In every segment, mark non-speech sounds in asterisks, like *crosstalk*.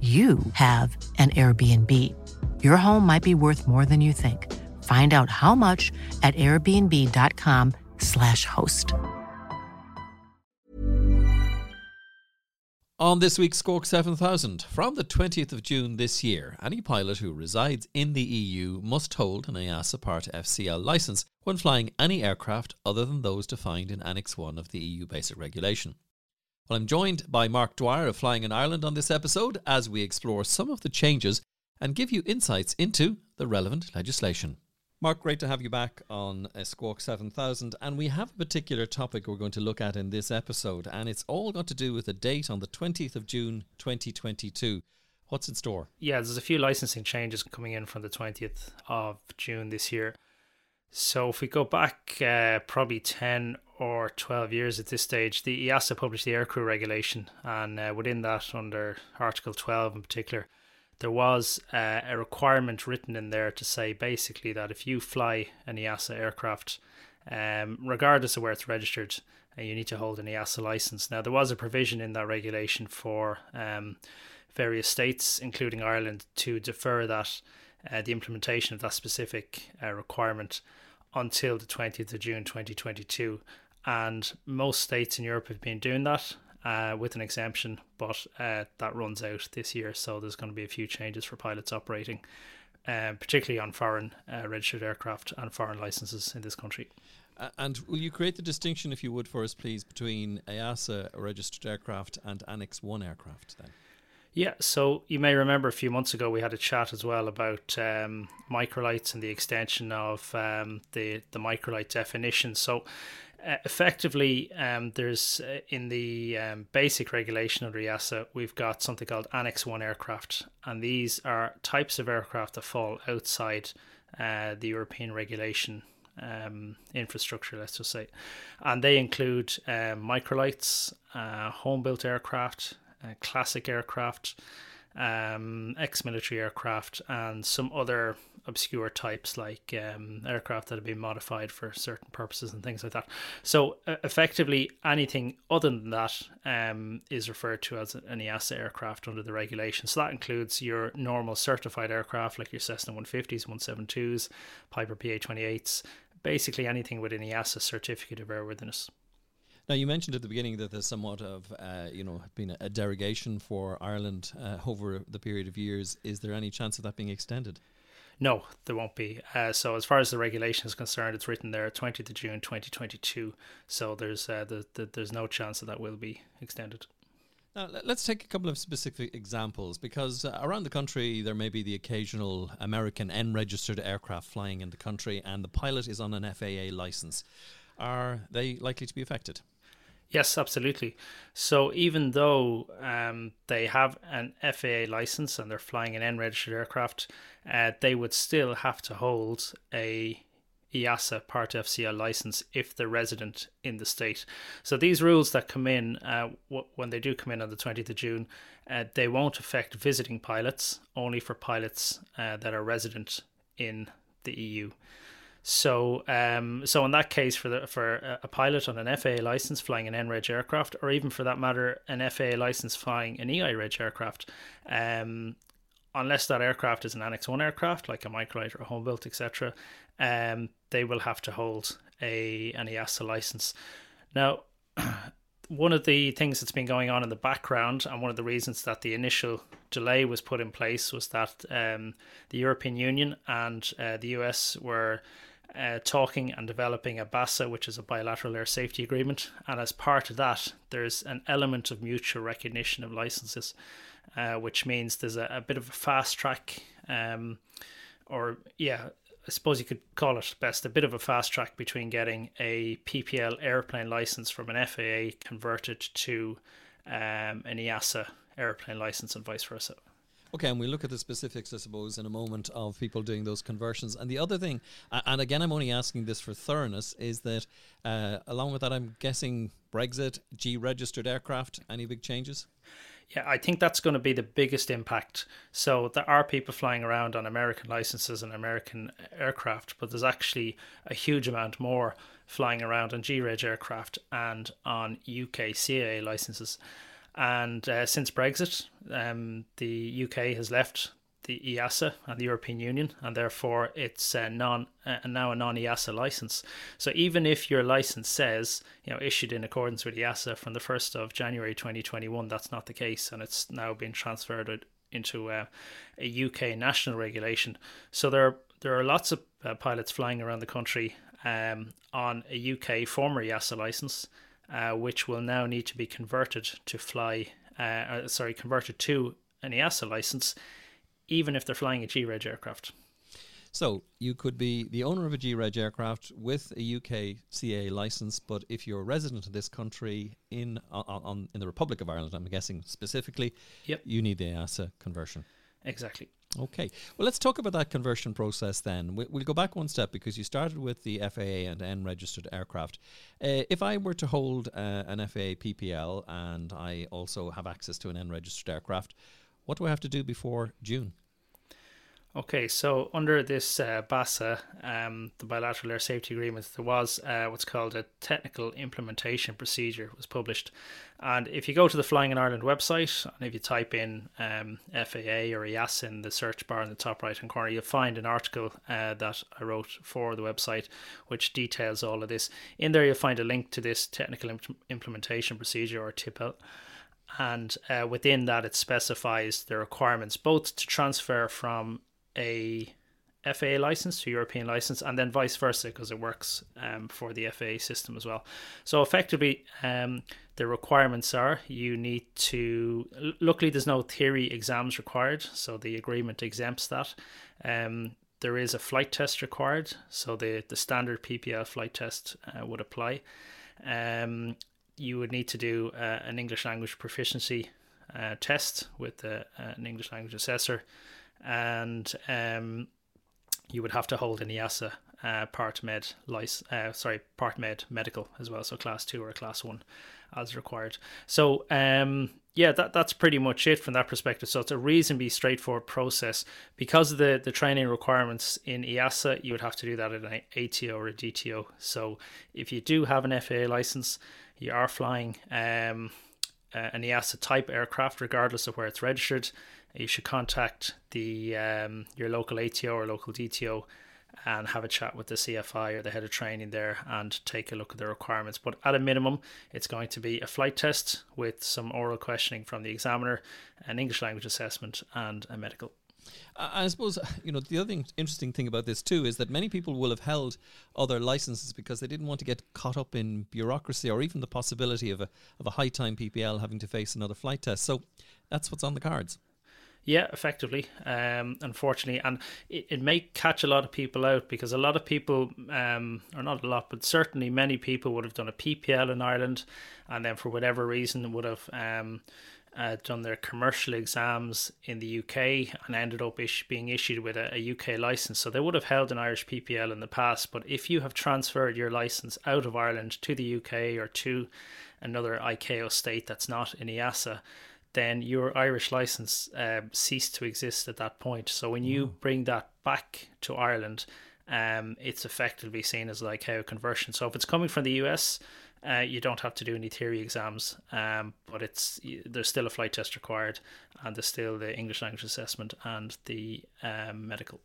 you have an Airbnb. Your home might be worth more than you think. Find out how much at airbnb.com/slash host. On this week's Squawk 7000, from the 20th of June this year, any pilot who resides in the EU must hold an EASA Part FCL licence when flying any aircraft other than those defined in Annex 1 of the EU Basic Regulation. Well, I'm joined by Mark Dwyer of Flying in Ireland on this episode as we explore some of the changes and give you insights into the relevant legislation. Mark, great to have you back on Squawk 7000. And we have a particular topic we're going to look at in this episode, and it's all got to do with a date on the 20th of June 2022. What's in store? Yeah, there's a few licensing changes coming in from the 20th of June this year. So if we go back uh, probably 10 or 12 years at this stage, the EASA published the aircrew regulation, and uh, within that, under Article 12 in particular, there was uh, a requirement written in there to say basically that if you fly an EASA aircraft, um, regardless of where it's registered, uh, you need to hold an EASA license. Now, there was a provision in that regulation for um, various states, including Ireland, to defer that uh, the implementation of that specific uh, requirement until the 20th of June 2022. And most states in Europe have been doing that uh, with an exemption, but uh, that runs out this year. So there's going to be a few changes for pilots operating, uh, particularly on foreign uh, registered aircraft and foreign licenses in this country. And will you create the distinction, if you would, for us, please, between EASA registered aircraft and Annex 1 aircraft then? Yeah, so you may remember a few months ago we had a chat as well about um, microlights and the extension of um, the the microlight definition. So uh, effectively, um, there's uh, in the um, basic regulation of EASA, we've got something called Annex 1 aircraft, and these are types of aircraft that fall outside uh, the European regulation um, infrastructure, let's just say. And they include um, microlights, uh, home built aircraft, uh, classic aircraft, um, ex military aircraft, and some other obscure types like um, aircraft that have been modified for certain purposes and things like that. So, uh, effectively, anything other than that um, is referred to as an EASA aircraft under the regulation. So, that includes your normal certified aircraft like your Cessna 150s, 172s, Piper PA 28s, basically anything with an EASA certificate of airworthiness. Now, you mentioned at the beginning that there's somewhat of, uh, you know, been a, derogation for Ireland uh, over the period of years. Is there any chance of that being extended? No, there won't be. Uh, so, as far as the regulation is concerned, it's written there 20th of June 2022. So, there's uh, the, the, there's no chance that that will be extended. Now, let's take a couple of specific examples because uh, around the country there may be the occasional American N registered aircraft flying in the country and the pilot is on an FAA license. Are they likely to be affected? Yes, absolutely. So even though um, they have an FAA license and they're flying an N registered aircraft, uh, they would still have to hold a EASA Part FCL license if they're resident in the state. So these rules that come in uh, w- when they do come in on the 20th of June, uh, they won't affect visiting pilots, only for pilots uh, that are resident in the EU. So, um, so in that case, for the for a pilot on an FAA license flying an NREG aircraft, or even for that matter, an FAA license flying an EIREG aircraft, um, unless that aircraft is an Annex One aircraft, like a microlight or a home built, etc., um, they will have to hold a an EASA license. Now, *clears throat* one of the things that's been going on in the background, and one of the reasons that the initial delay was put in place, was that um, the European Union and uh, the US were uh, talking and developing a BASA, which is a bilateral air safety agreement. And as part of that, there's an element of mutual recognition of licenses, uh, which means there's a, a, bit of a fast track, um, or yeah, I suppose you could call it best a bit of a fast track between getting a PPL airplane license from an FAA converted to um, an EASA airplane license and vice versa. Okay, and we'll look at the specifics, I suppose, in a moment of people doing those conversions. And the other thing, and again, I'm only asking this for thoroughness, is that uh, along with that, I'm guessing Brexit, G registered aircraft, any big changes? Yeah, I think that's going to be the biggest impact. So there are people flying around on American licenses and American aircraft, but there's actually a huge amount more flying around on G-Reg aircraft and on UK CAA licenses. And uh, since Brexit, um, the UK has left the EASA and the European Union, and therefore it's uh, non uh, now a non EASA license. So even if your license says you know issued in accordance with EASA from the first of January 2021, that's not the case, and it's now been transferred into uh, a UK national regulation. So there are, there are lots of uh, pilots flying around the country um, on a UK former EASA license, uh, which will now need to be converted to fly. Uh, sorry, converted to an EASA license even if they're flying a G-Reg aircraft. So you could be the owner of a G-Reg aircraft with a UK CA license, but if you're a resident of this country in on, on, in the Republic of Ireland, I'm guessing specifically, yep. you need the EASA conversion. Exactly. Okay. Well, let's talk about that conversion process then. We'll go back one step because you started with the FAA and N registered aircraft. Uh, if I were to hold uh, an FAA PPL and I also have access to an N registered aircraft, what do I have to do before June? Okay, so under this uh, BASA, um, the Bilateral Air Safety Agreement, there was uh, what's called a technical implementation procedure was published, and if you go to the Flying in Ireland website and if you type in um, FAA or EAS in the search bar in the top right hand corner, you'll find an article uh, that I wrote for the website which details all of this. In there, you'll find a link to this technical imp- implementation procedure or TIPL and uh, within that it specifies the requirements both to transfer from a FAA license to European license and then vice versa because it works um, for the FAA system as well. So effectively, um, the requirements are you need to. Luckily, there's no theory exams required, so the agreement exempts that. Um, there is a flight test required, so the the standard PPL flight test uh, would apply. Um, you would need to do uh, an English language proficiency uh, test with uh, an English language assessor, and um, you would have to hold an EASA uh, Part Med license, uh, sorry, Part Med medical as well, so class two or class one as required. So um, yeah, that that's pretty much it from that perspective. So it's a reasonably straightforward process because of the the training requirements in EASA. You would have to do that at an ATO or a DTO. So if you do have an FAA license, you are flying um, an EASA type aircraft, regardless of where it's registered, you should contact the um, your local ATO or local DTO and have a chat with the CFI or the head of training there and take a look at the requirements. But at a minimum, it's going to be a flight test with some oral questioning from the examiner, an English language assessment, and a medical. I suppose you know the other thing, interesting thing about this too is that many people will have held other licenses because they didn't want to get caught up in bureaucracy or even the possibility of a of a high time PPL having to face another flight test. So that's what's on the cards. Yeah, effectively. Um, unfortunately, and it, it may catch a lot of people out because a lot of people, um, or not a lot, but certainly many people would have done a PPL in Ireland, and then for whatever reason would have um, uh, done their commercial exams in the UK and ended up ish- being issued with a, a, UK license. So they would have held an Irish PPL in the past, but if you have transferred your license out of Ireland to the UK or to another ICAO state that's not in EASA, then your Irish license uh, ceased to exist at that point. So when you mm. bring that back to Ireland, um, it's effectively seen as like ICAO conversion. So if it's coming from the US, uh, you don't have to do any theory exams, um, but it's there's still a flight test required, and there's still the English language assessment and the um, medical.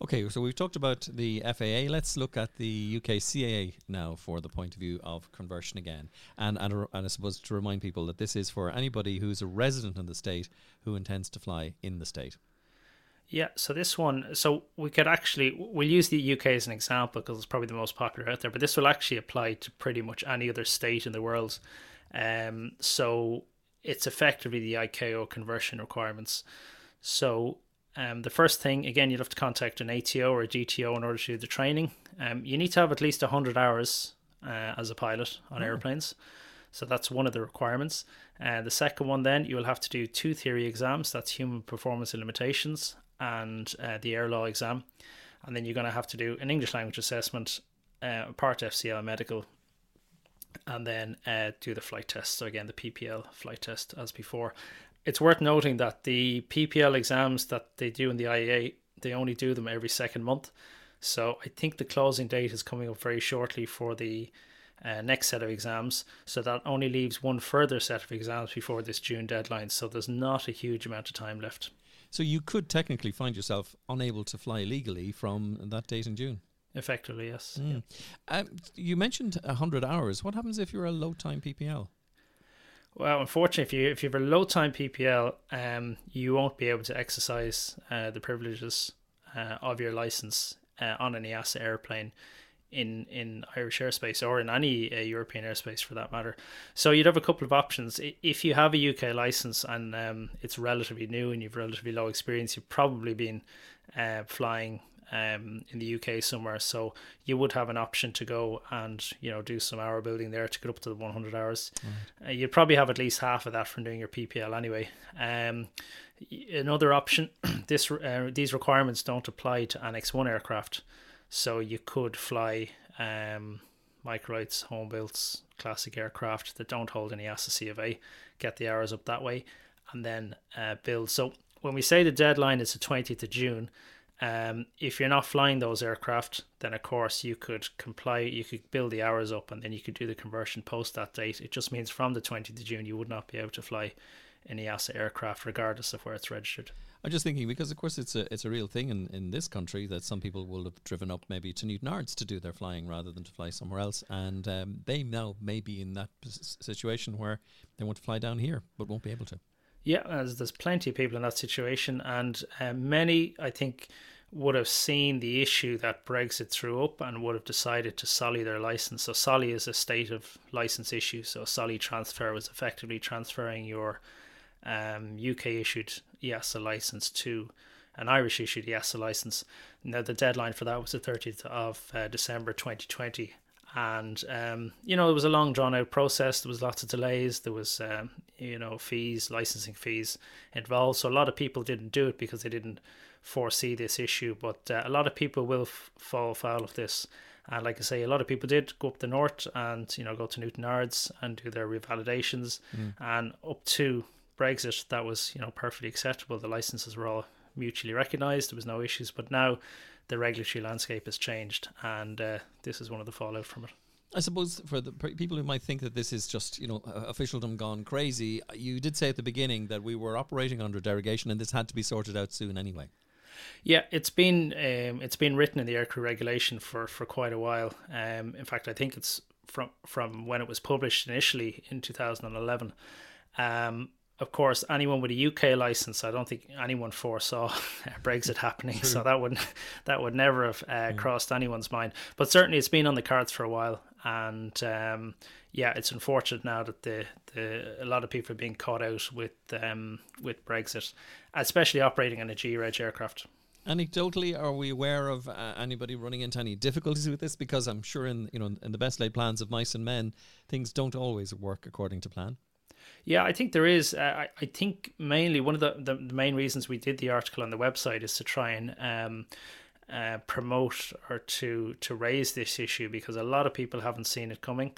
Okay, so we've talked about the FAA. Let's look at the UK CAA now for the point of view of conversion again. And, and, and I suppose to remind people that this is for anybody who's a resident in the state who intends to fly in the state. Yeah, so this one, so we could actually, we'll use the UK as an example because it's probably the most popular out there, but this will actually apply to pretty much any other state in the world. Um, so it's effectively the ICAO conversion requirements. So um, the first thing, again, you'd have to contact an ATO or a DTO in order to do the training. Um, you need to have at least 100 hours uh, as a pilot on oh. airplanes. So that's one of the requirements. And uh, the second one, then, you will have to do two theory exams that's human performance and limitations and uh, the air law exam. And then you're going to have to do an English language assessment, uh, part FCL medical, and then uh, do the flight test. So, again, the PPL flight test as before. It's worth noting that the PPL exams that they do in the IAA, they only do them every second month. So I think the closing date is coming up very shortly for the uh, next set of exams. So that only leaves one further set of exams before this June deadline. So there's not a huge amount of time left. So you could technically find yourself unable to fly legally from that date in June. Effectively, yes. Mm. Yeah. Um, you mentioned 100 hours. What happens if you're a low time PPL? Well, unfortunately, if you if you have a low time PPL, um, you won't be able to exercise uh, the privileges uh, of your license uh, on an EASA airplane in in Irish airspace or in any uh, European airspace for that matter. So you'd have a couple of options. If you have a UK license and um, it's relatively new and you've relatively low experience, you've probably been uh, flying um, in the UK somewhere. So you would have an option to go and you know do some hour building there to get up to the 100 hours. Uh, you'd probably have at least half of that from doing your PPL anyway. Um, another option, *clears throat* this uh, these requirements don't apply to Annex One aircraft, so you could fly um, microlights, home built, classic aircraft that don't hold any EASA CFA, get the hours up that way, and then uh, build. So when we say the deadline is the 20th of June, um, if you're not flying those aircraft, then of course you could comply, you could build the hours up and then you could do the conversion post that date. It just means from the 20th of June you would not be able to fly any EASA aircraft regardless of where it's registered. I'm just thinking because of course it's a it's a real thing in, in this country that some people will have driven up maybe to Newtownards to do their flying rather than to fly somewhere else, and um, they now may be in that situation where they want to fly down here but won't be able to. Yeah, as there's plenty of people in that situation, and uh, many, I think, would have seen the issue that Brexit threw up and would have decided to SOLI their license. So SOLI is a state of license issue. So SOLI transfer was effectively transferring your um, UK issued EASA license to an Irish issued EASA license. Now the deadline for that was the 30th of uh, December 2020 and um, you know it was a long drawn out process there was lots of delays there was um, you know fees licensing fees involved so a lot of people didn't do it because they didn't foresee this issue but uh, a lot of people will f- fall foul of this and like I say, a lot of people did go up the north and you know go to Newtownards and do their revalidations, mm. and up to Brexit, that was you know perfectly acceptable. The licenses were all mutually recognised. There was no issues. But now the regulatory landscape has changed, and uh, this is one of the fallout from it. I suppose for the people who might think that this is just you know officialdom gone crazy, you did say at the beginning that we were operating under derogation, and this had to be sorted out soon anyway. Yeah, it's been um, it's been written in the aircrew regulation for, for quite a while. Um, in fact, I think it's from from when it was published initially in 2011. Um, of course, anyone with a UK license, I don't think anyone foresaw *laughs* Brexit happening. So that would *laughs* that would never have uh, crossed anyone's mind. But certainly, it's been on the cards for a while, and um, yeah, it's unfortunate now that the, the a lot of people are being caught out with um, with Brexit, especially operating on a G-reg aircraft. Anecdotally, are we aware of uh, anybody running into any difficulties with this? Because I'm sure in you know in the best laid plans of mice and men, things don't always work according to plan. Yeah, I think there is. Uh, I, I think mainly one of the, the, the, main reasons we did the article on the website is to try and um, uh, promote or to to raise this issue because a lot of people haven't seen it coming,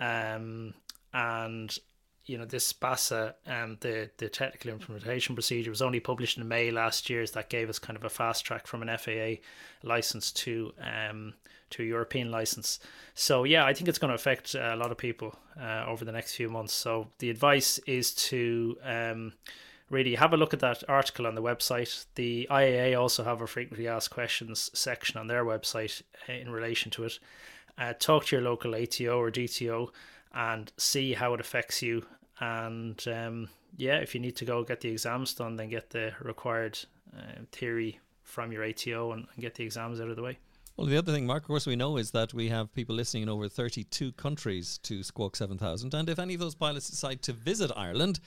um, and you know this BASA and the the technical implementation procedure was only published in May last year. So that gave us kind of a fast track from an FAA license to um, to a European license. So yeah, I think it's going to affect uh, a lot of people uh, over the next few months. So the advice is to um, really have a look at that article on the website. The IAA also have a frequently asked questions section on their website uh, in relation to it. Uh, talk to your local ATO or DTO and see how it affects you. And um, yeah, if you need to go get the exams done, then get the required uh, theory from your ATO and, and get the exams out of the way. Well, the other thing, Mark, of course, we know is that we have people listening in over 32 countries to Squawk 7000. And if any of those pilots decide to visit Ireland,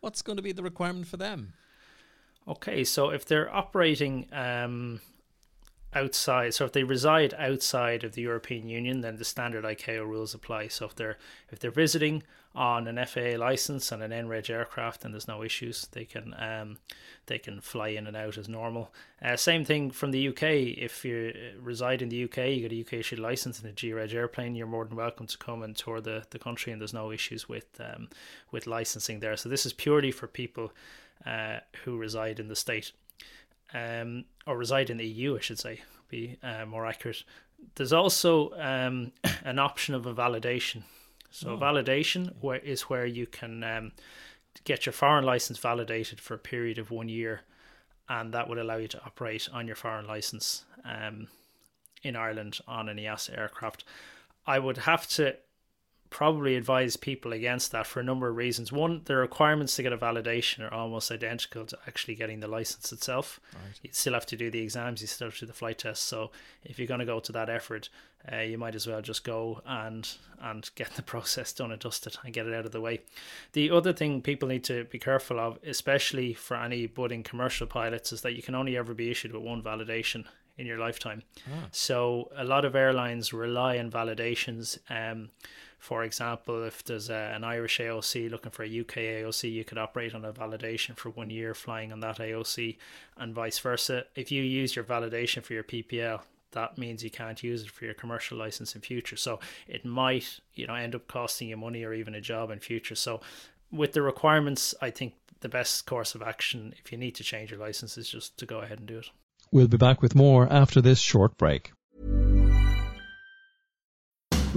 what's going to be the requirement for them? Okay, so if they're operating um, outside, so if they reside outside of the European Union, then the standard ICAO rules apply. So if they're if they're visiting on an FAA license and an NREG aircraft, and there's no issues. They can um, they can fly in and out as normal. Uh, same thing from the UK. If you uh, reside in the UK, you get a UK issued license in a G-Reg airplane. You're more than welcome to come and tour the, the country, and there's no issues with um, with licensing there. So this is purely for people uh, who reside in the state, um, or reside in the EU, I should say, be uh, more accurate. There's also um, *coughs* an option of a validation so oh. validation where is where you can um, get your foreign license validated for a period of one year, and that would allow you to operate on your foreign license um, in Ireland on an EASA aircraft. I would have to probably advise people against that for a number of reasons. One, the requirements to get a validation are almost identical to actually getting the license itself. Right. You still have to do the exams, you still have to do the flight test. So if you're going to go to that effort, uh, you might as well just go and and get the *laughs* process done and dusted and get it out of the way. The other thing people need to be careful of, especially for any budding commercial pilots, is that you can only ever be issued with one validation in your lifetime. Ah. So a lot of airlines rely on validations. Um, for example, if there's a, an Irish AOC looking for a UK AOC, you could operate on a validation for one year flying on that AOC, and vice versa. If you use your validation for your PPL, that means you can't use it for your commercial license in future. So it might, you know, end up costing you money or even a job in future. So with the requirements, I think the best course of action, if you need to change your license, is just to go ahead and do it. We'll be back with more after this short break.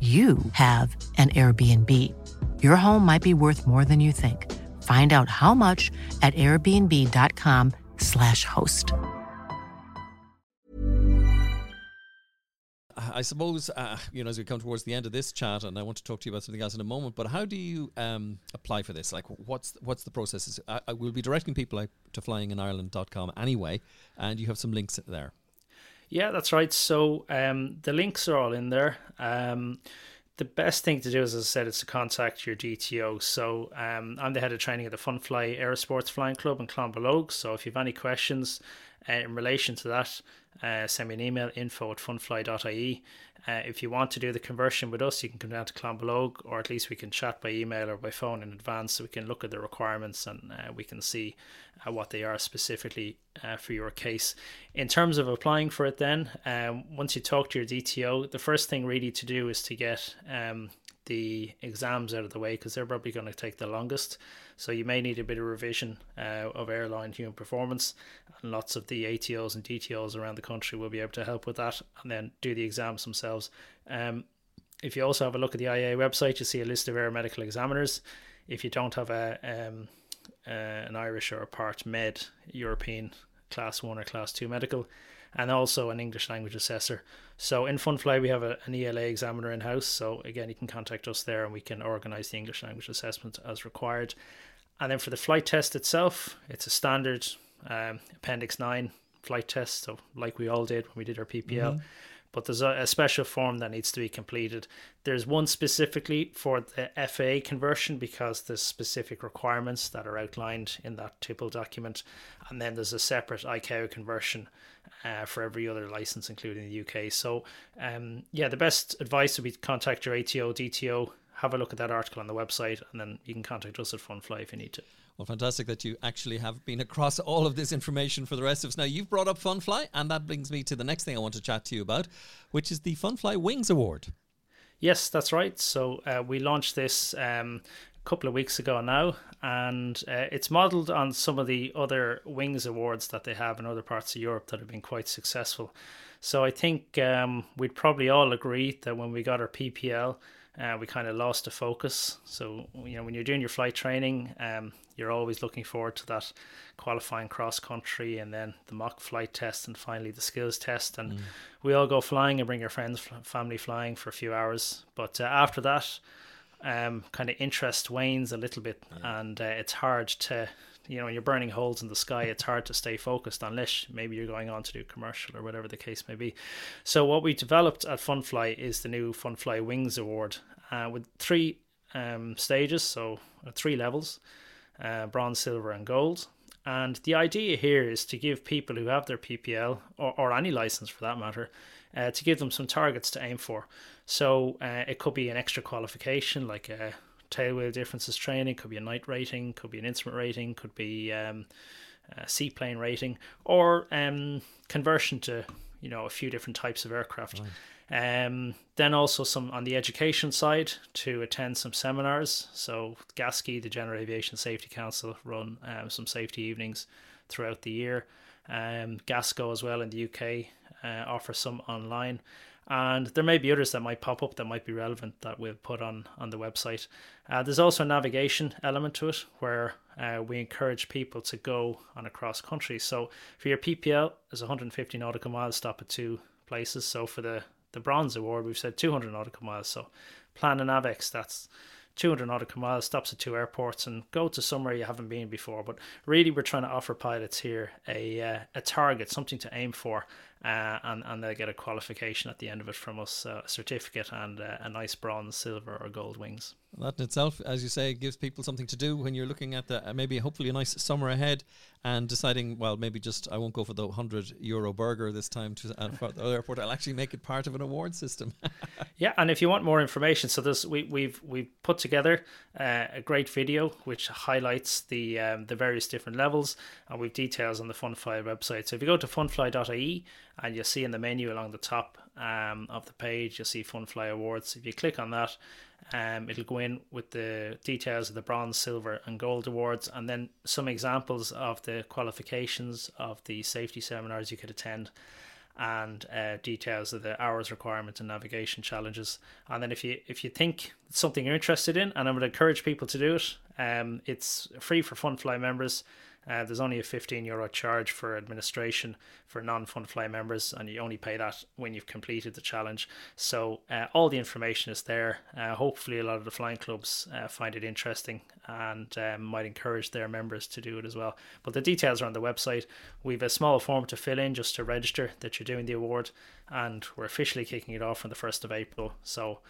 you have an Airbnb. Your home might be worth more than you think. Find out how much at airbnb.com/slash host. I suppose, uh, you know, as we come towards the end of this chat, and I want to talk to you about something else in a moment, but how do you um, apply for this? Like, what's what's the process? I, I will be directing people to flyinginireland.com anyway, and you have some links there. Yeah, that's right. So um, the links are all in there. Um, the best thing to do, as I said, is to contact your DTO. So um, I'm the head of training at the Funfly Aerosports Flying Club in Clonbullogue. So if you have any questions uh, in relation to that, uh, send me an email info at funfly.ie uh, if you want to do the conversion with us, you can come down to Clonbullogue, or at least we can chat by email or by phone in advance so we can look at the requirements and uh, we can see uh, what they are specifically uh, for your case. In terms of applying for it, then, um, once you talk to your DTO, the first thing really to do is to get um, the exams out of the way because they're probably going to take the longest. So you may need a bit of revision uh, of airline human performance, and lots of the ATOs and DTOs around the country will be able to help with that, and then do the exams themselves. Um, if you also have a look at the IAA website, you see a list of air medical examiners. If you don't have a um, uh, an Irish or a Part Med European Class One or Class Two medical, and also an English language assessor. So in Funfly, we have a, an ELA examiner in house. So again, you can contact us there and we can organize the English language assessment as required. and then for the flight test itself, it's a standard um, Appendix 9 flight test, so like we all did when we did our PPL. Mm-hmm. But there's a, a, special form that needs to be completed. There's one specifically for the FAA conversion because there's specific requirements that are outlined in that TIPL document. And then there's a separate ICAO conversion uh, for every other license, including the UK. So, um, yeah, the best advice would be contact your ATO, DTO, have a look at that article on the website, and then you can contact us at Funfly if you need to. Well, fantastic that you actually have been across all of this information for the rest of us. Now, you've brought up Funfly, and that brings me to the next thing I want to chat to you about, which is the Funfly Wings Award. Yes, that's right. So uh, we launched this um, a couple of weeks ago now, and uh, it's modelled on some of the other Wings Awards that they have in other parts of Europe that have been quite successful. So I think um, we'd probably all agree that when we got our PPL, uh, we kind of lost the focus. So you know, when you're doing your flight training, um, you're always looking forward to that qualifying cross country, and then the mock flight test, and finally the skills test. And mm. we all go flying and bring your friends, family flying for a few hours. But uh, after that, um, kind of interest wanes a little bit, yeah. and uh, it's hard to you know, you're burning holes in the sky, it's hard to stay focused unless maybe you're going on to do commercial or whatever the case may be. So what we developed at Funfly is the new Funfly Wings Award uh, with three um, stages, so uh, three levels: uh, bronze, silver, and gold. And the idea here is to give people who have their PPL or, or any license for that matter, uh, to give them some targets to aim for. So uh, it could be an extra qualification like a tailwheel differences training, could be a night rating, could be an instrument rating, could be um, a seaplane rating, or um, conversion to you know a few different types of aircraft. Right. Um, then also some on the education side to attend some seminars. So GASCI, the General Aviation Safety Council, run um, some safety evenings throughout the year. Um, GASCO as well in the UK uh, offer some online and there may be others that might pop up that might be relevant that we'll put on on the website. Uh, there's also a navigation element to it where uh, we encourage people to go on across cross country. So for your PPL, there's 150 nautical miles stop at two places. So for the the bronze award, we've said 200 nautical miles. So plan an Avex, that's 200 nautical miles, stops at two airports, and go to somewhere you haven't been before. But really, we're trying to offer pilots here a uh, a target, something to aim for, uh, and and they get a qualification at the end of it from us, uh, a certificate and uh, a nice bronze, silver, or gold wings. That in itself, as you say, gives people something to do when you're looking at the uh, maybe hopefully a nice summer ahead and deciding, well, maybe just I won't go for the hundred euro burger this time to uh, the airport. I'll actually make it part of an award system. *laughs* yeah, and if you want more information, so this we we've we've put together uh, a great video which highlights the um, the various different levels, and we've details on the Funfly website. So if you go to funfly.ie and you'll see in the menu along the top um, of the page, you'll see Funfly Awards. If you click on that um, it'll go in with the details of the bronze, silver, and gold awards, and then some examples of the qualifications of the safety seminars you could attend, and uh, details of the hours requirements and navigation challenges. And then if you if you think it's something you're interested in, and I would encourage people to do it, um, it's free for Funfly members. Uh, there's only a 15 euro charge for administration for non Funfly members, and you only pay that when you've completed the challenge. So, uh, all the information is there. Uh, hopefully, a lot of the flying clubs uh, find it interesting and um, might encourage their members to do it as well. But the details are on the website. We've a small form to fill in just to register that you're doing the award, and we're officially kicking it off on the 1st of April. So,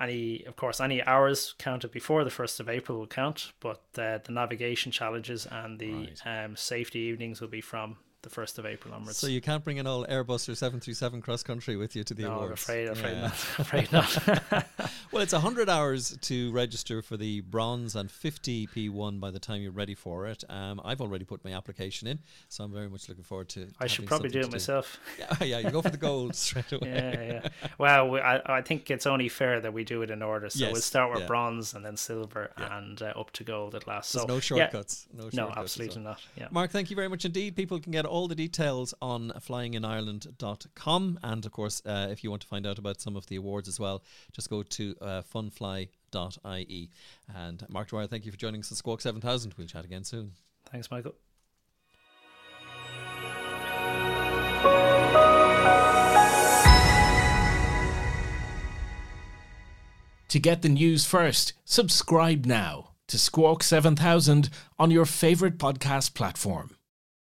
any of course any hours counted before the 1st of april will count but uh, the navigation challenges and the right. um, safety evenings will be from the first of April onwards. So you can't bring an old Airbus or seven three seven cross country with you to the no, awards. I'm afraid, afraid yeah. not. *laughs* afraid not. *laughs* well, it's hundred hours to register for the bronze and fifty P one by the time you're ready for it. Um, I've already put my application in, so I'm very much looking forward to. I should probably do it myself. *laughs* Yeah, yeah, you go for the gold straight away. Yeah, yeah. Well, we, I, I think it's only fair that we do it in order. So yes, we'll start with yeah. bronze and then silver yeah. and uh, up to gold at last. There's so no shortcuts. No, shortcuts no, absolutely not. Yeah. Mark, thank you very much indeed. People can get all the details on flyinginireland.com. And of course, uh, if you want to find out about some of the awards as well, just go to uh, funfly.ie. And Mark Dwyer, thank you for joining us at Squawk 7000. We'll chat again soon. Thanks, Michael. To get the news first, subscribe now to Squawk 7000 on your favourite podcast platform.